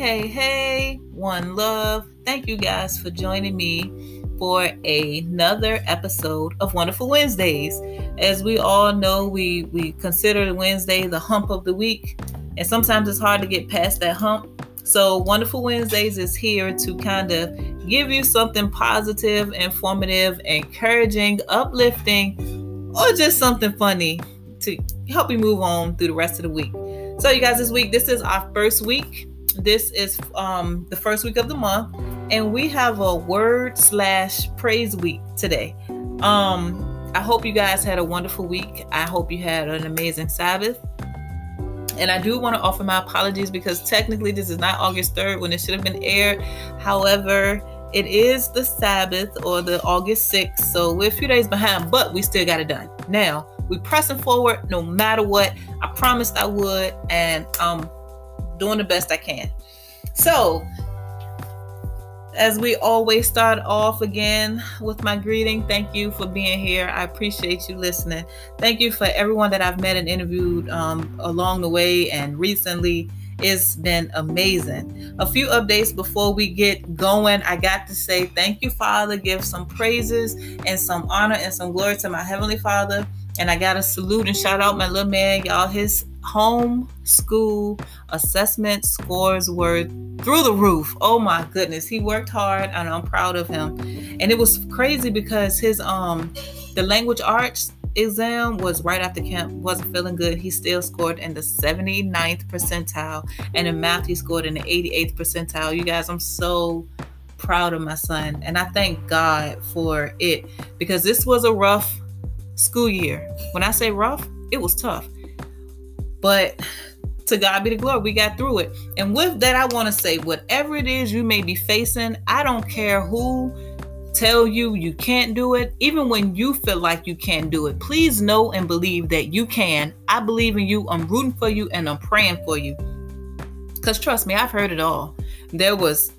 hey, hey, one love. Thank you guys for joining me for another episode of Wonderful Wednesdays. As we all know, we, we consider Wednesday the hump of the week, and sometimes it's hard to get past that hump. So, Wonderful Wednesdays is here to kind of give you something positive, informative, encouraging, uplifting, or just something funny to help you move on through the rest of the week. So, you guys, this week, this is our first week this is um, the first week of the month, and we have a word slash praise week today. Um, I hope you guys had a wonderful week. I hope you had an amazing Sabbath. And I do want to offer my apologies because technically this is not August 3rd when it should have been aired. However, it is the Sabbath or the August 6th. So we're a few days behind, but we still got it done. Now, we're pressing forward no matter what. I promised I would. And um doing the best I can. So, as we always start off again with my greeting, thank you for being here. I appreciate you listening. Thank you for everyone that I've met and interviewed um, along the way and recently. It's been amazing. A few updates before we get going. I got to say thank you, Father. Give some praises and some honor and some glory to my Heavenly Father. And I got to salute and shout out my little man, y'all. His home school assessment scores were through the roof. Oh my goodness, he worked hard and I'm proud of him. And it was crazy because his um the language arts exam was right after camp wasn't feeling good he still scored in the 79th percentile and in math he scored in the 88th percentile you guys i'm so proud of my son and i thank god for it because this was a rough school year when i say rough it was tough but to God be the glory, we got through it. And with that, I want to say, whatever it is you may be facing, I don't care who tell you you can't do it, even when you feel like you can't do it. Please know and believe that you can. I believe in you. I'm rooting for you and I'm praying for you. Cause trust me, I've heard it all. There was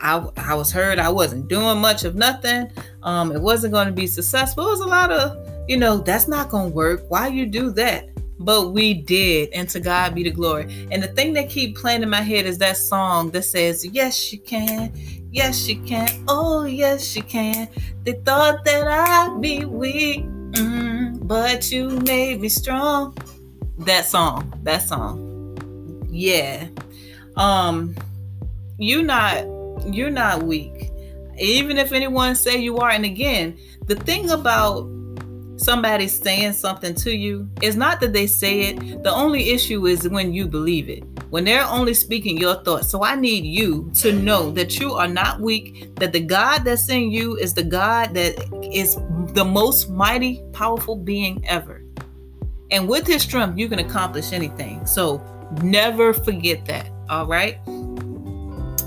I, I was heard I wasn't doing much of nothing. Um, it wasn't going to be successful. It was a lot of, you know, that's not going to work. Why you do that? But we did and to god be the glory. And the thing that keep playing in my head is that song that says yes you can yes you can oh yes you can. They thought that i'd be weak mm, but you made me strong. That song that song. Yeah. Um you're not you're not weak. Even if anyone say you are and again the thing about somebody saying something to you, it's not that they say it. The only issue is when you believe it, when they're only speaking your thoughts. So I need you to know that you are not weak, that the God that's in you is the God that is the most mighty, powerful being ever. And with his strength, you can accomplish anything. So never forget that. All right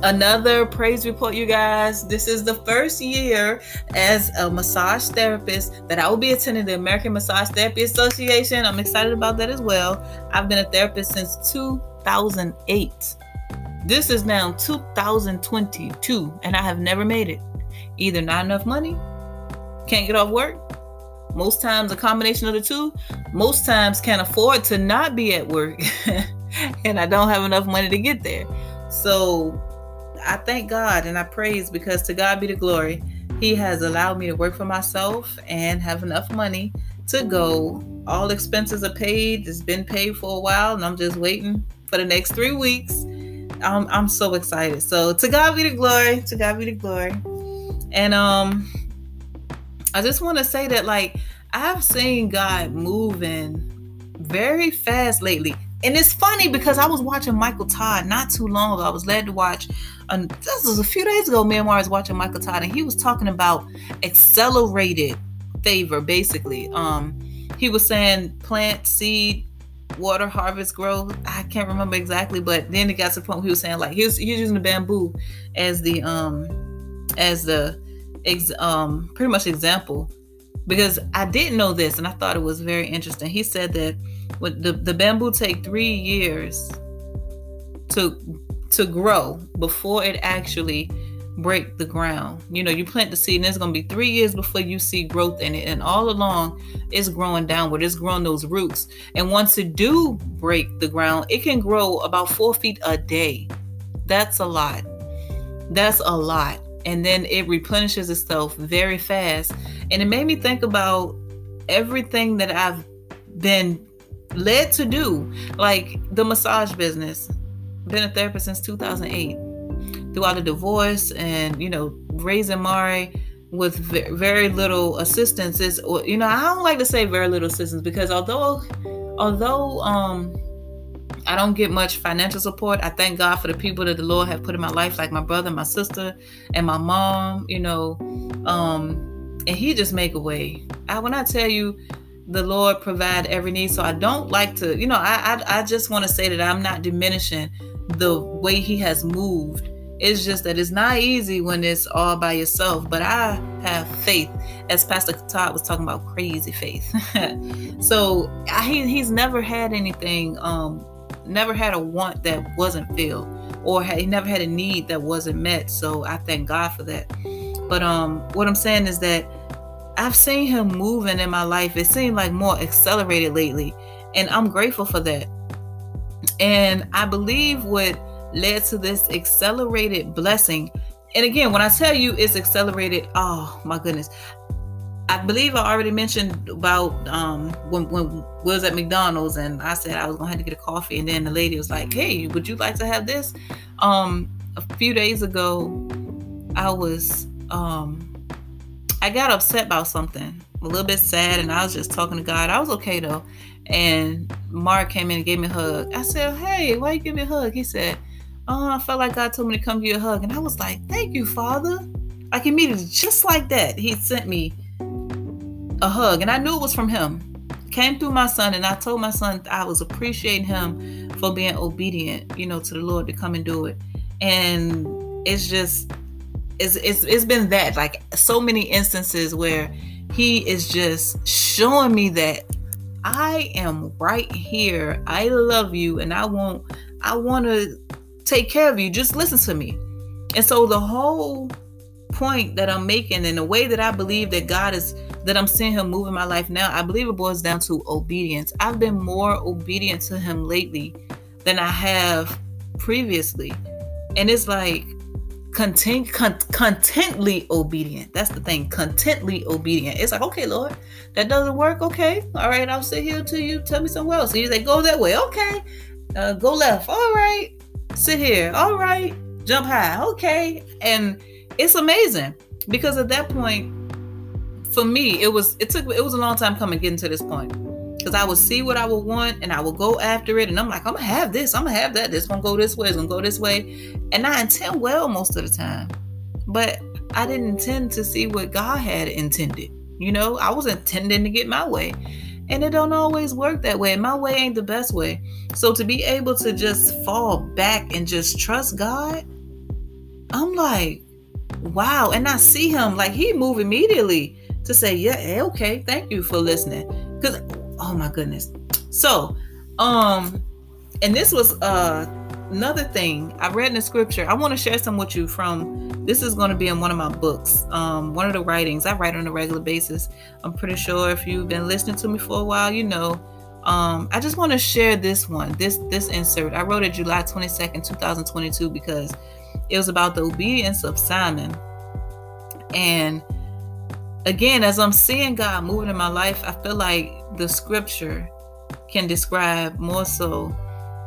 another praise report, you guys. This is the first year as a massage therapist that I will be attending the American Massage Therapy Association. I'm excited about that as well. I've been a therapist since 2008. This is now 2022, and I have never made it. Either not enough money, can't get off work. Most times, a combination of the two. Most times, can't afford to not be at work, and I don't have enough money to get there. So I thank God and I praise because to God be the glory. He has allowed me to work for myself and have enough money to go. All expenses are paid. It's been paid for a while, and I'm just waiting for the next three weeks. I'm, I'm so excited. So to God be the glory. To God be the glory. And um, I just want to say that like I've seen God moving very fast lately. And it's funny because I was watching Michael Todd not too long ago. I was led to watch um, this was a few days ago, me and was watching Michael Todd, and he was talking about accelerated favor, basically. Um, he was saying plant, seed, water, harvest, grow. I can't remember exactly, but then it got to the point where he was saying like he was, he was using the bamboo as the um as the ex, um pretty much example because I didn't know this and I thought it was very interesting. He said that with the, the bamboo take three years to to grow before it actually break the ground. You know, you plant the seed and it's going to be three years before you see growth in it. And all along, it's growing downward. It's growing those roots. And once it do break the ground, it can grow about four feet a day. That's a lot. That's a lot. And then it replenishes itself very fast. And it made me think about everything that I've been led to do, like the massage business. Been a therapist since 2008. Throughout the divorce and, you know, raising Mari with very little assistance is, you know, I don't like to say very little assistance because although, although, um, I don't get much financial support. I thank God for the people that the Lord have put in my life, like my brother, my sister, and my mom, you know. Um, and he just make a way. I when I tell you the Lord provide every need. So I don't like to, you know, I I, I just want to say that I'm not diminishing the way He has moved. It's just that it's not easy when it's all by yourself. But I have faith, as Pastor Todd was talking about, crazy faith. so I, he, he's never had anything, um, never had a want that wasn't filled, or he never had a need that wasn't met. So I thank God for that. But um, what I'm saying is that I've seen him moving in my life. It seemed like more accelerated lately. And I'm grateful for that. And I believe what led to this accelerated blessing. And again, when I tell you it's accelerated, oh my goodness. I believe I already mentioned about um, when, when we was at McDonald's and I said I was going to have to get a coffee. And then the lady was like, hey, would you like to have this? Um, a few days ago, I was um, I got upset about something, a little bit sad, and I was just talking to God. I was okay though. And Mark came in and gave me a hug. I said, Hey, why you give me a hug? He said, Oh, I felt like God told me to come give you a hug. And I was like, Thank you, Father. Like immediately, just like that, he sent me a hug. And I knew it was from him. Came through my son, and I told my son I was appreciating him for being obedient, you know, to the Lord to come and do it. And it's just it's, it's it's been that like so many instances where he is just showing me that I am right here. I love you and I want I want to take care of you. Just listen to me. And so the whole point that I'm making and the way that I believe that God is that I'm seeing him move in my life now, I believe it boils down to obedience. I've been more obedient to him lately than I have previously. And it's like content con- contently obedient. That's the thing contently obedient. It's like okay lord that doesn't work okay. All right i'll sit here till you tell me somewhere else. So you say go that way okay. Uh, go left all right. Sit here all right. Jump high okay. And it's amazing because at that point for me it was it took it was a long time coming getting to this point because I would see what I would want and I would go after it. And I'm like, I'm gonna have this, I'm gonna have that. This gonna go this way, it's gonna go this way. And I intend well most of the time. But I didn't intend to see what God had intended. You know, I was intending to get my way. And it don't always work that way. My way ain't the best way. So to be able to just fall back and just trust God, I'm like, wow. And I see him like he move immediately to say, yeah, eh, okay, thank you for listening. Because oh my goodness. So, um, and this was uh another thing I read in the scripture. I want to share some with you from this is going to be in one of my books. Um, one of the writings I write on a regular basis. I'm pretty sure if you've been listening to me for a while, you know. Um, I just want to share this one, this this insert. I wrote it July 22nd, 2022, because it was about the obedience of Simon. And again, as I'm seeing God moving in my life, I feel like the scripture can describe more so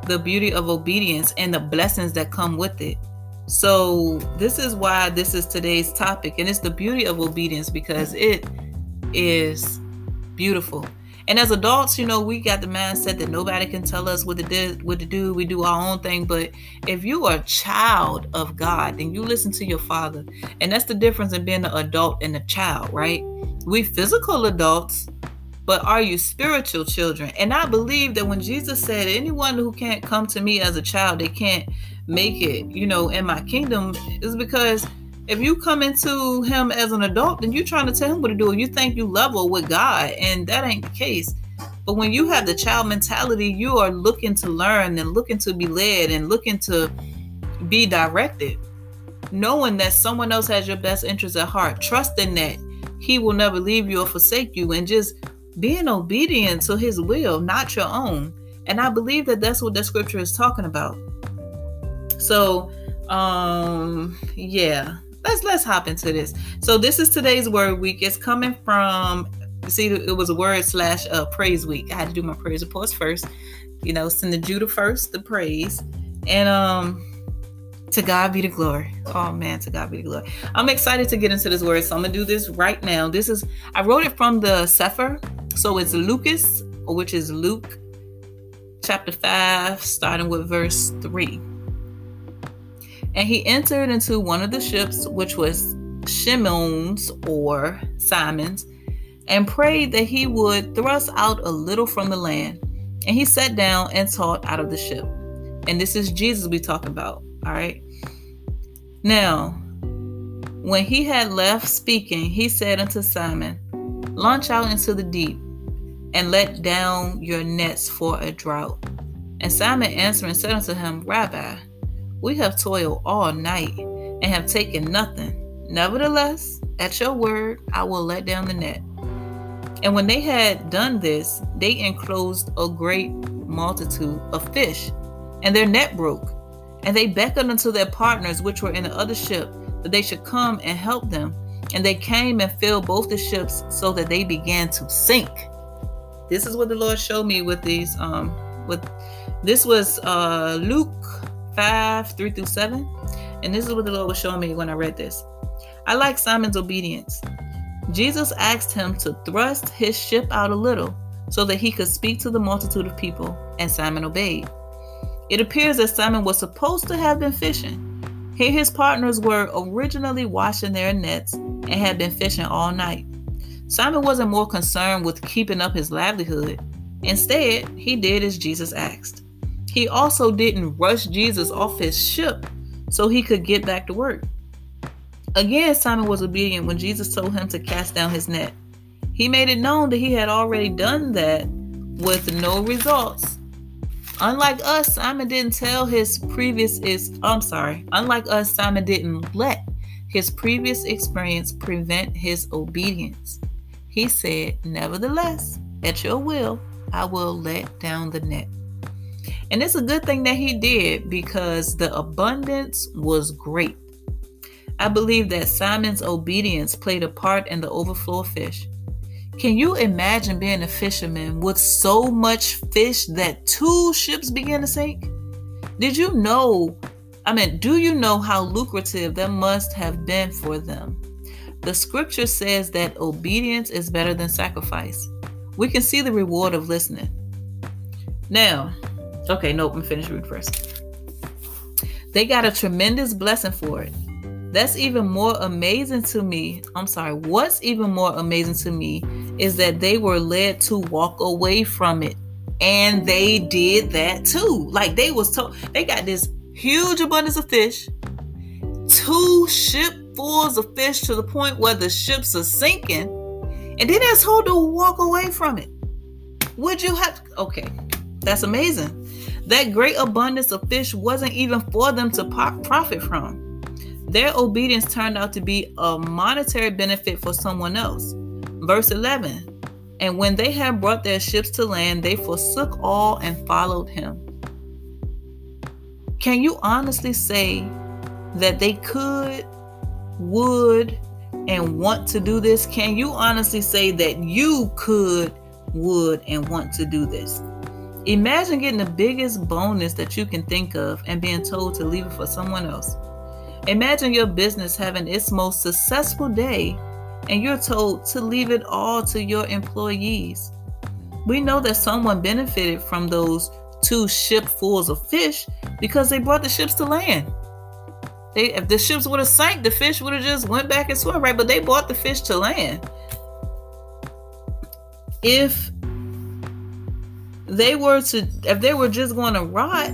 the beauty of obedience and the blessings that come with it. So, this is why this is today's topic, and it's the beauty of obedience because it is beautiful. And as adults, you know, we got the mindset that nobody can tell us what to do, what to do. We do our own thing. But if you are a child of God, then you listen to your father. And that's the difference in being an adult and a child, right? We physical adults, but are you spiritual children? And I believe that when Jesus said, anyone who can't come to me as a child, they can't make it, you know, in my kingdom, is because if you come into him as an adult, then you're trying to tell him what to do. You think you level with God, and that ain't the case. But when you have the child mentality, you are looking to learn and looking to be led and looking to be directed, knowing that someone else has your best interest at heart, trusting that he will never leave you or forsake you, and just being obedient to his will, not your own. And I believe that that's what the scripture is talking about. So, Um, yeah. Let's let's hop into this. So this is today's word week. It's coming from see it was a word slash uh praise week. I had to do my praise reports first. You know, send the Judah first, the praise. And um to God be the glory. Oh man, to God be the glory. I'm excited to get into this word, so I'm gonna do this right now. This is I wrote it from the Sefer, so it's Lucas, which is Luke chapter 5, starting with verse 3. And he entered into one of the ships, which was Shimon's or Simon's, and prayed that he would thrust out a little from the land. And he sat down and taught out of the ship. And this is Jesus we talk about. All right. Now, when he had left speaking, he said unto Simon, Launch out into the deep and let down your nets for a drought. And Simon answering said unto him, Rabbi, we have toiled all night and have taken nothing. Nevertheless, at your word, I will let down the net. And when they had done this, they enclosed a great multitude of fish, and their net broke. And they beckoned unto their partners which were in the other ship that they should come and help them. And they came and filled both the ships so that they began to sink. This is what the Lord showed me with these um with this was uh Luke 5, 3 through 7. And this is what the Lord was showing me when I read this. I like Simon's obedience. Jesus asked him to thrust his ship out a little so that he could speak to the multitude of people, and Simon obeyed. It appears that Simon was supposed to have been fishing. Here, his partners were originally washing their nets and had been fishing all night. Simon wasn't more concerned with keeping up his livelihood. Instead, he did as Jesus asked. He also didn't rush Jesus off his ship so he could get back to work. Again, Simon was obedient when Jesus told him to cast down his net. He made it known that he had already done that with no results Unlike us, Simon didn't tell his previous is I'm sorry. Unlike us, Simon didn't let his previous experience prevent his obedience. He said, Nevertheless, at your will, I will let down the net. And it's a good thing that he did because the abundance was great. I believe that Simon's obedience played a part in the overflow of fish. Can you imagine being a fisherman with so much fish that two ships began to sink? Did you know? I mean, do you know how lucrative that must have been for them? The scripture says that obedience is better than sacrifice. We can see the reward of listening. Now, okay, nope, I'm finished reading first. They got a tremendous blessing for it. That's even more amazing to me. I'm sorry, what's even more amazing to me is that they were led to walk away from it. And they did that too. Like they was told they got this huge abundance of fish, two shipfuls of fish to the point where the ships are sinking, and then they're told to walk away from it. Would you have okay? That's amazing. That great abundance of fish wasn't even for them to profit from. Their obedience turned out to be a monetary benefit for someone else. Verse 11 And when they had brought their ships to land, they forsook all and followed him. Can you honestly say that they could, would, and want to do this? Can you honestly say that you could, would, and want to do this? Imagine getting the biggest bonus that you can think of and being told to leave it for someone else. Imagine your business having its most successful day and you're told to leave it all to your employees. We know that someone benefited from those two shipfuls of fish because they brought the ships to land. They, if the ships would have sank, the fish would have just went back and swam, right? But they brought the fish to land. If they were to, if they were just going to rot,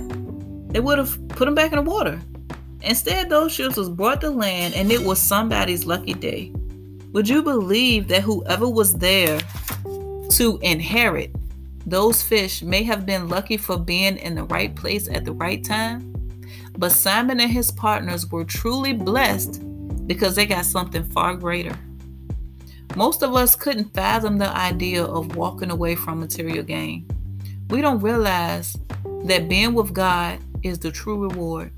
they would have put them back in the water. Instead, those ships was brought to land, and it was somebody's lucky day. Would you believe that whoever was there to inherit those fish may have been lucky for being in the right place at the right time? But Simon and his partners were truly blessed because they got something far greater. Most of us couldn't fathom the idea of walking away from material gain. We don't realize that being with God is the true reward.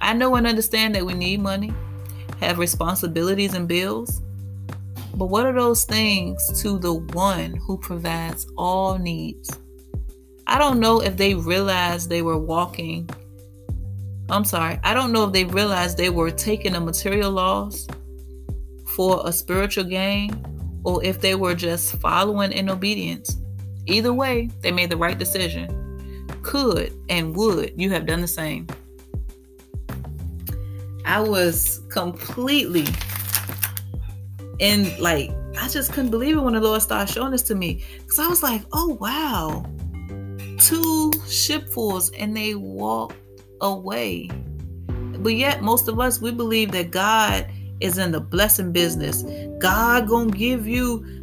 I know and understand that we need money, have responsibilities and bills. But what are those things to the one who provides all needs? I don't know if they realized they were walking. I'm sorry. I don't know if they realized they were taking a material loss for a spiritual gain or if they were just following in obedience. Either way, they made the right decision. Could and would you have done the same? I was completely in like, I just couldn't believe it when the Lord started showing this to me. Because I was like, oh, wow. Two shipfuls and they walked away. But yet, most of us, we believe that God is in the blessing business. God gonna give you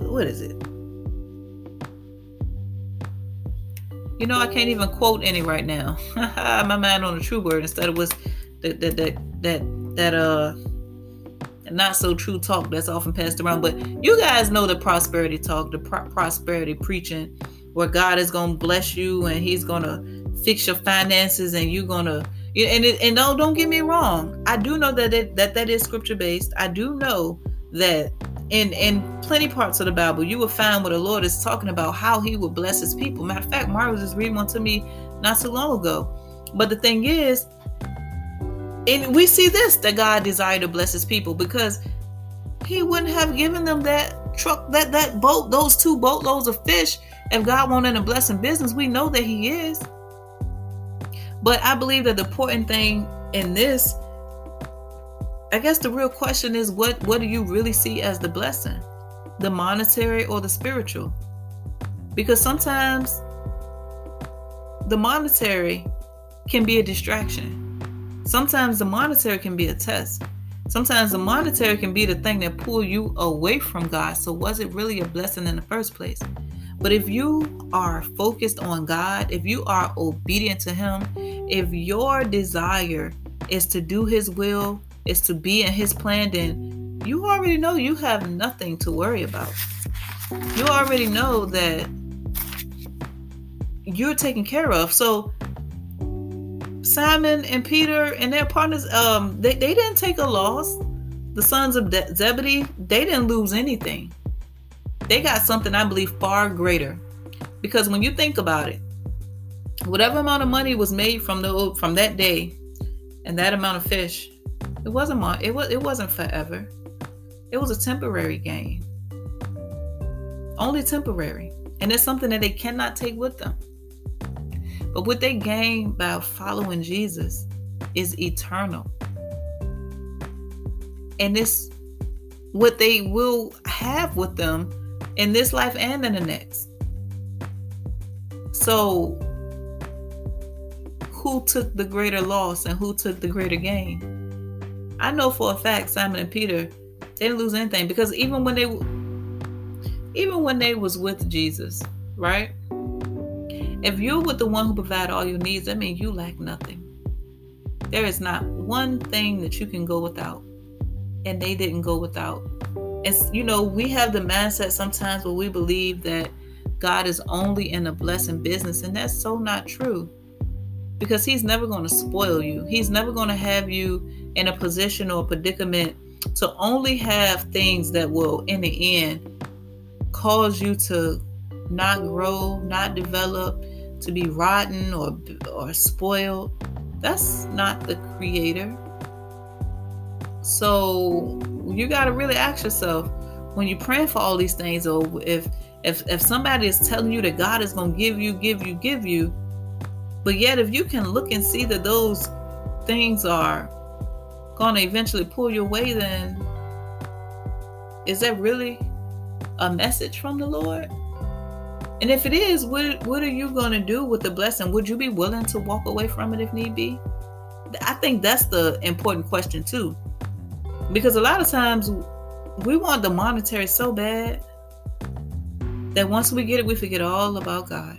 what is it? You know, I can't even quote any right now. My mind on the true word instead of what's that that that that that uh not so true talk that's often passed around. But you guys know the prosperity talk, the pro- prosperity preaching, where God is gonna bless you and He's gonna fix your finances and you're gonna and it, and don't don't get me wrong. I do know that it, that that is scripture based. I do know that in in plenty parts of the Bible, you will find where the Lord is talking about how He will bless His people. Matter of fact, Mark was just reading one to me not so long ago. But the thing is, and we see this that God desired to bless His people because He wouldn't have given them that truck, that that boat, those two boatloads of fish if God wanted a blessing business. We know that He is. But I believe that the important thing in this, I guess the real question is what what do you really see as the blessing? The monetary or the spiritual? Because sometimes the monetary can be a distraction. Sometimes the monetary can be a test. Sometimes the monetary can be the thing that pull you away from God. So was it really a blessing in the first place? But if you are focused on God, if you are obedient to Him, if your desire is to do His will, is to be in His plan, then you already know you have nothing to worry about. You already know that you're taken care of. So Simon and Peter and their partners, um, they, they didn't take a loss. The sons of Zebedee, they didn't lose anything they got something I believe far greater. Because when you think about it, whatever amount of money was made from the from that day and that amount of fish, it wasn't it was it wasn't forever. It was a temporary gain. Only temporary. And it's something that they cannot take with them. But what they gain by following Jesus is eternal. And this what they will have with them in this life and in the next. So, who took the greater loss and who took the greater gain? I know for a fact Simon and Peter they didn't lose anything because even when they even when they was with Jesus, right? If you're with the one who provide all your needs, that means you lack nothing. There is not one thing that you can go without. And they didn't go without and you know we have the mindset sometimes where we believe that god is only in a blessing business and that's so not true because he's never going to spoil you he's never going to have you in a position or a predicament to only have things that will in the end cause you to not grow not develop to be rotten or or spoiled. That's not the creator. So you got to really ask yourself when you're praying for all these things, or if if if somebody is telling you that God is going to give you, give you, give you, but yet if you can look and see that those things are going to eventually pull you away, then is that really a message from the Lord? And if it is, what what are you going to do with the blessing? Would you be willing to walk away from it if need be? I think that's the important question too. Because a lot of times we want the monetary so bad that once we get it, we forget all about God.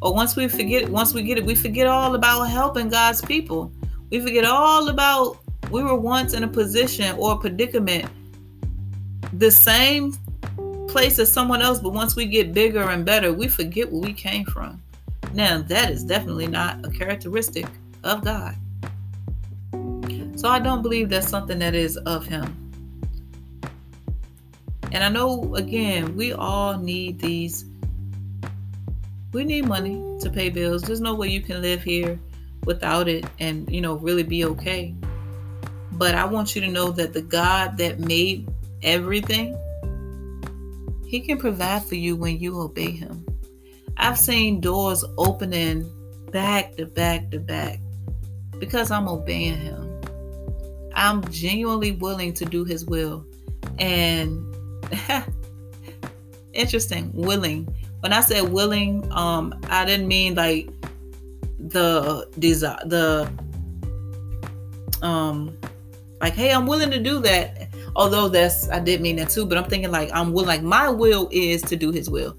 Or once we forget, once we get it, we forget all about helping God's people. We forget all about we were once in a position or a predicament, the same place as someone else, but once we get bigger and better, we forget where we came from. Now, that is definitely not a characteristic of God. So I don't believe that's something that is of Him. And I know, again, we all need these. We need money to pay bills. There's no way you can live here without it and, you know, really be okay. But I want you to know that the God that made everything, He can provide for you when you obey Him. I've seen doors opening back to back to back because I'm obeying Him. I'm genuinely willing to do His will. And interesting, willing. When I said willing, um, I didn't mean like the desire, the um, like, hey, I'm willing to do that. Although that's I did mean that too, but I'm thinking like I'm willing. Like my will is to do His will.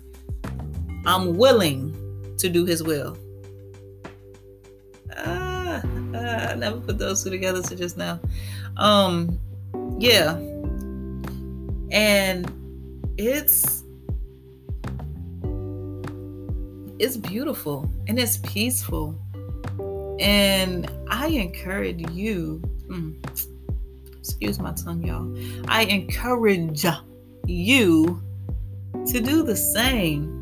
I'm willing to do His will. Ah, ah, I never put those two together so just now. Um, yeah, and it's it's beautiful and it's peaceful and i encourage you mm, excuse my tongue y'all i encourage you to do the same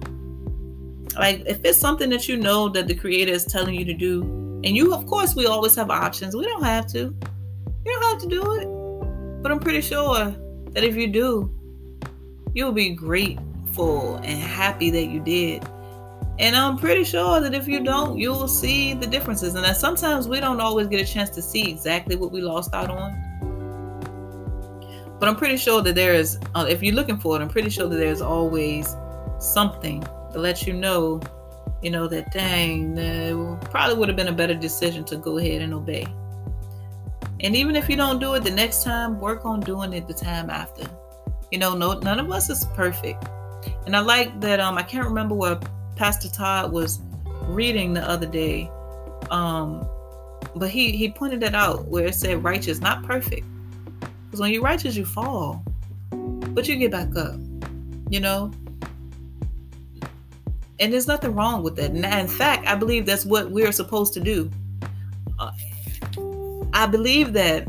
like if it's something that you know that the creator is telling you to do and you of course we always have options we don't have to you don't have to do it but i'm pretty sure that if you do, you'll be grateful and happy that you did. And I'm pretty sure that if you don't, you'll see the differences. And that sometimes we don't always get a chance to see exactly what we lost out on. But I'm pretty sure that there is, uh, if you're looking for it, I'm pretty sure that there's always something to let you know, you know, that dang, that probably would have been a better decision to go ahead and obey. And even if you don't do it the next time, work on doing it the time after. You know, no, none of us is perfect. And I like that. Um, I can't remember what Pastor Todd was reading the other day. Um, but he he pointed that out where it said righteous, not perfect. Because when you're righteous, you fall, but you get back up. You know. And there's nothing wrong with that. And in fact, I believe that's what we're supposed to do. Uh, I believe that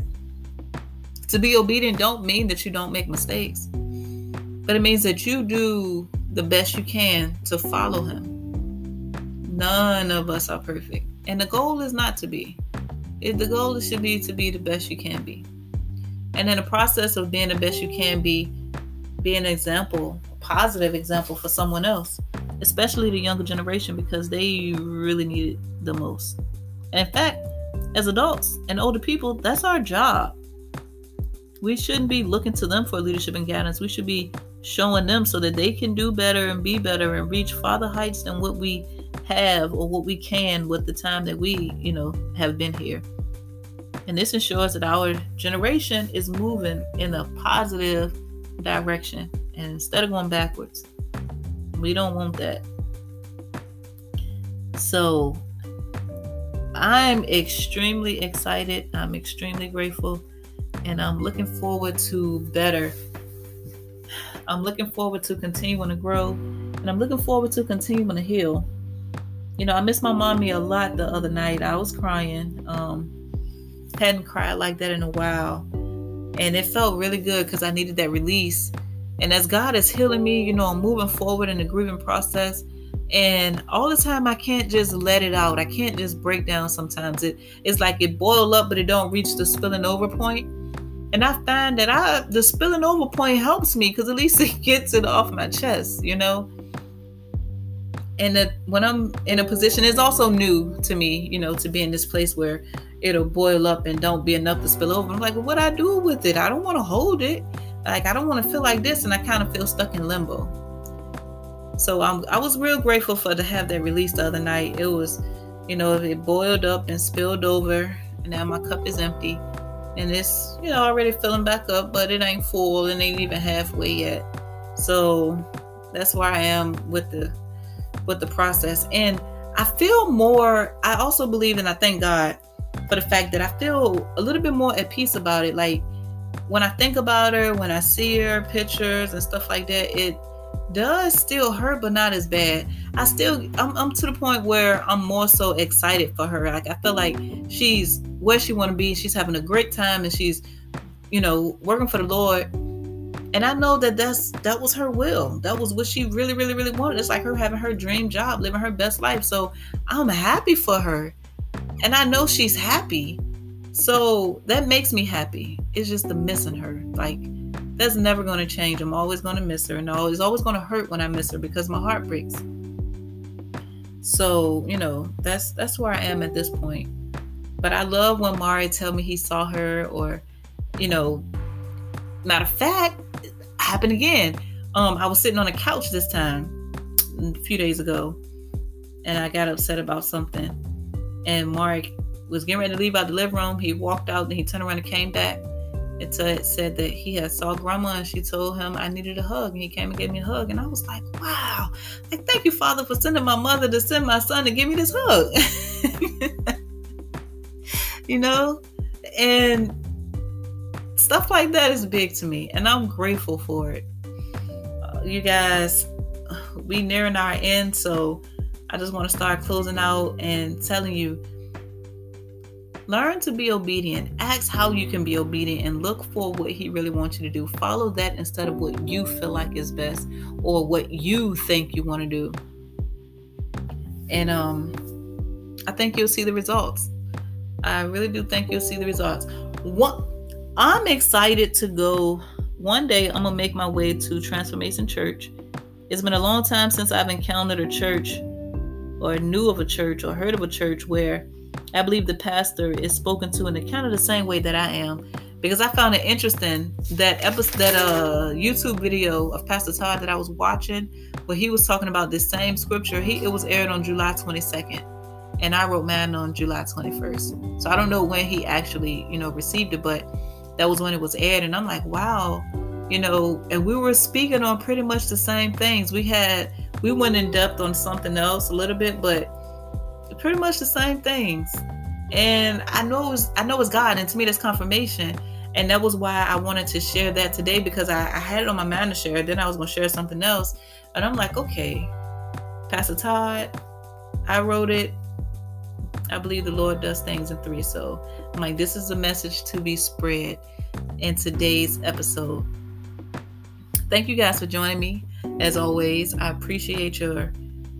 to be obedient don't mean that you don't make mistakes, but it means that you do the best you can to follow him. None of us are perfect. And the goal is not to be. The goal should be to be the best you can be. And in the process of being the best you can be, be an example, a positive example for someone else, especially the younger generation, because they really need it the most. And in fact, as adults and older people, that's our job. We shouldn't be looking to them for leadership and guidance. We should be showing them so that they can do better and be better and reach farther heights than what we have or what we can with the time that we, you know, have been here. And this ensures that our generation is moving in a positive direction and instead of going backwards. We don't want that. So I'm extremely excited. I'm extremely grateful. And I'm looking forward to better. I'm looking forward to continuing to grow. And I'm looking forward to continuing to heal. You know, I miss my mommy a lot the other night. I was crying. Um, hadn't cried like that in a while. And it felt really good because I needed that release. And as God is healing me, you know, I'm moving forward in the grieving process and all the time i can't just let it out i can't just break down sometimes it it's like it boil up but it don't reach the spilling over point. and i find that i the spilling over point helps me because at least it gets it off my chest you know and that when i'm in a position it's also new to me you know to be in this place where it'll boil up and don't be enough to spill over i'm like well, what i do with it i don't want to hold it like i don't want to feel like this and i kind of feel stuck in limbo so I'm, I was real grateful for to have that release the other night. It was, you know, it boiled up and spilled over, and now my cup is empty, and it's you know already filling back up, but it ain't full and ain't even halfway yet. So that's where I am with the with the process, and I feel more. I also believe, and I thank God for the fact that I feel a little bit more at peace about it. Like when I think about her, when I see her pictures and stuff like that, it does still hurt, but not as bad. I still I'm, I'm to the point where I'm more so excited for her. Like I feel like she's where she want to be. She's having a great time and she's you know working for the Lord. And I know that that's that was her will. That was what she really really really wanted. It's like her having her dream job, living her best life. So I'm happy for her. And I know she's happy. So that makes me happy. It's just the missing her. Like that's never going to change. I'm always going to miss her, and it's always going to hurt when I miss her because my heart breaks. So you know that's that's where I am at this point. But I love when Mari tell me he saw her, or you know, matter of fact, happened again. Um, I was sitting on a couch this time a few days ago, and I got upset about something. And Mark was getting ready to leave out the living room. He walked out, and he turned around and came back t- said that he had saw grandma and she told him I needed a hug and he came and gave me a hug and I was like, wow, like thank you, Father, for sending my mother to send my son to give me this hug. you know, and stuff like that is big to me, and I'm grateful for it. Uh, you guys, we nearing our end, so I just want to start closing out and telling you Learn to be obedient. Ask how you can be obedient and look for what He really wants you to do. Follow that instead of what you feel like is best or what you think you want to do. And um, I think you'll see the results. I really do think you'll see the results. What I'm excited to go. One day I'm gonna make my way to Transformation Church. It's been a long time since I've encountered a church or knew of a church or heard of a church where I believe the pastor is spoken to in the kind of the same way that I am because I found it interesting that episode that uh YouTube video of Pastor Todd that I was watching where he was talking about this same scripture. He it was aired on July 22nd and I wrote mine on July 21st. So I don't know when he actually, you know, received it, but that was when it was aired and I'm like, wow, you know, and we were speaking on pretty much the same things. We had we went in depth on something else a little bit, but pretty much the same things. And I know it was I know it's God, and to me that's confirmation. And that was why I wanted to share that today because I, I had it on my mind to share. Then I was gonna share something else. And I'm like, okay, Pastor Todd, I wrote it. I believe the Lord does things in three. So I'm like, this is a message to be spread in today's episode. Thank you guys for joining me. As always, I appreciate your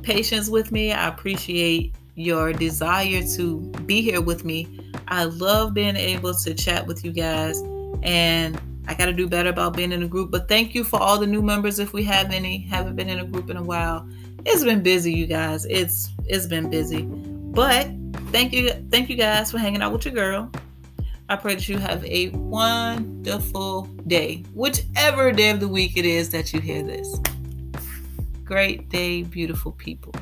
patience with me. I appreciate your desire to be here with me. I love being able to chat with you guys, and I got to do better about being in a group. But thank you for all the new members, if we have any. Haven't been in a group in a while. It's been busy, you guys. It's it's been busy, but thank you, thank you guys for hanging out with your girl. I pray that you have a wonderful day, whichever day of the week it is that you hear this. Great day, beautiful people.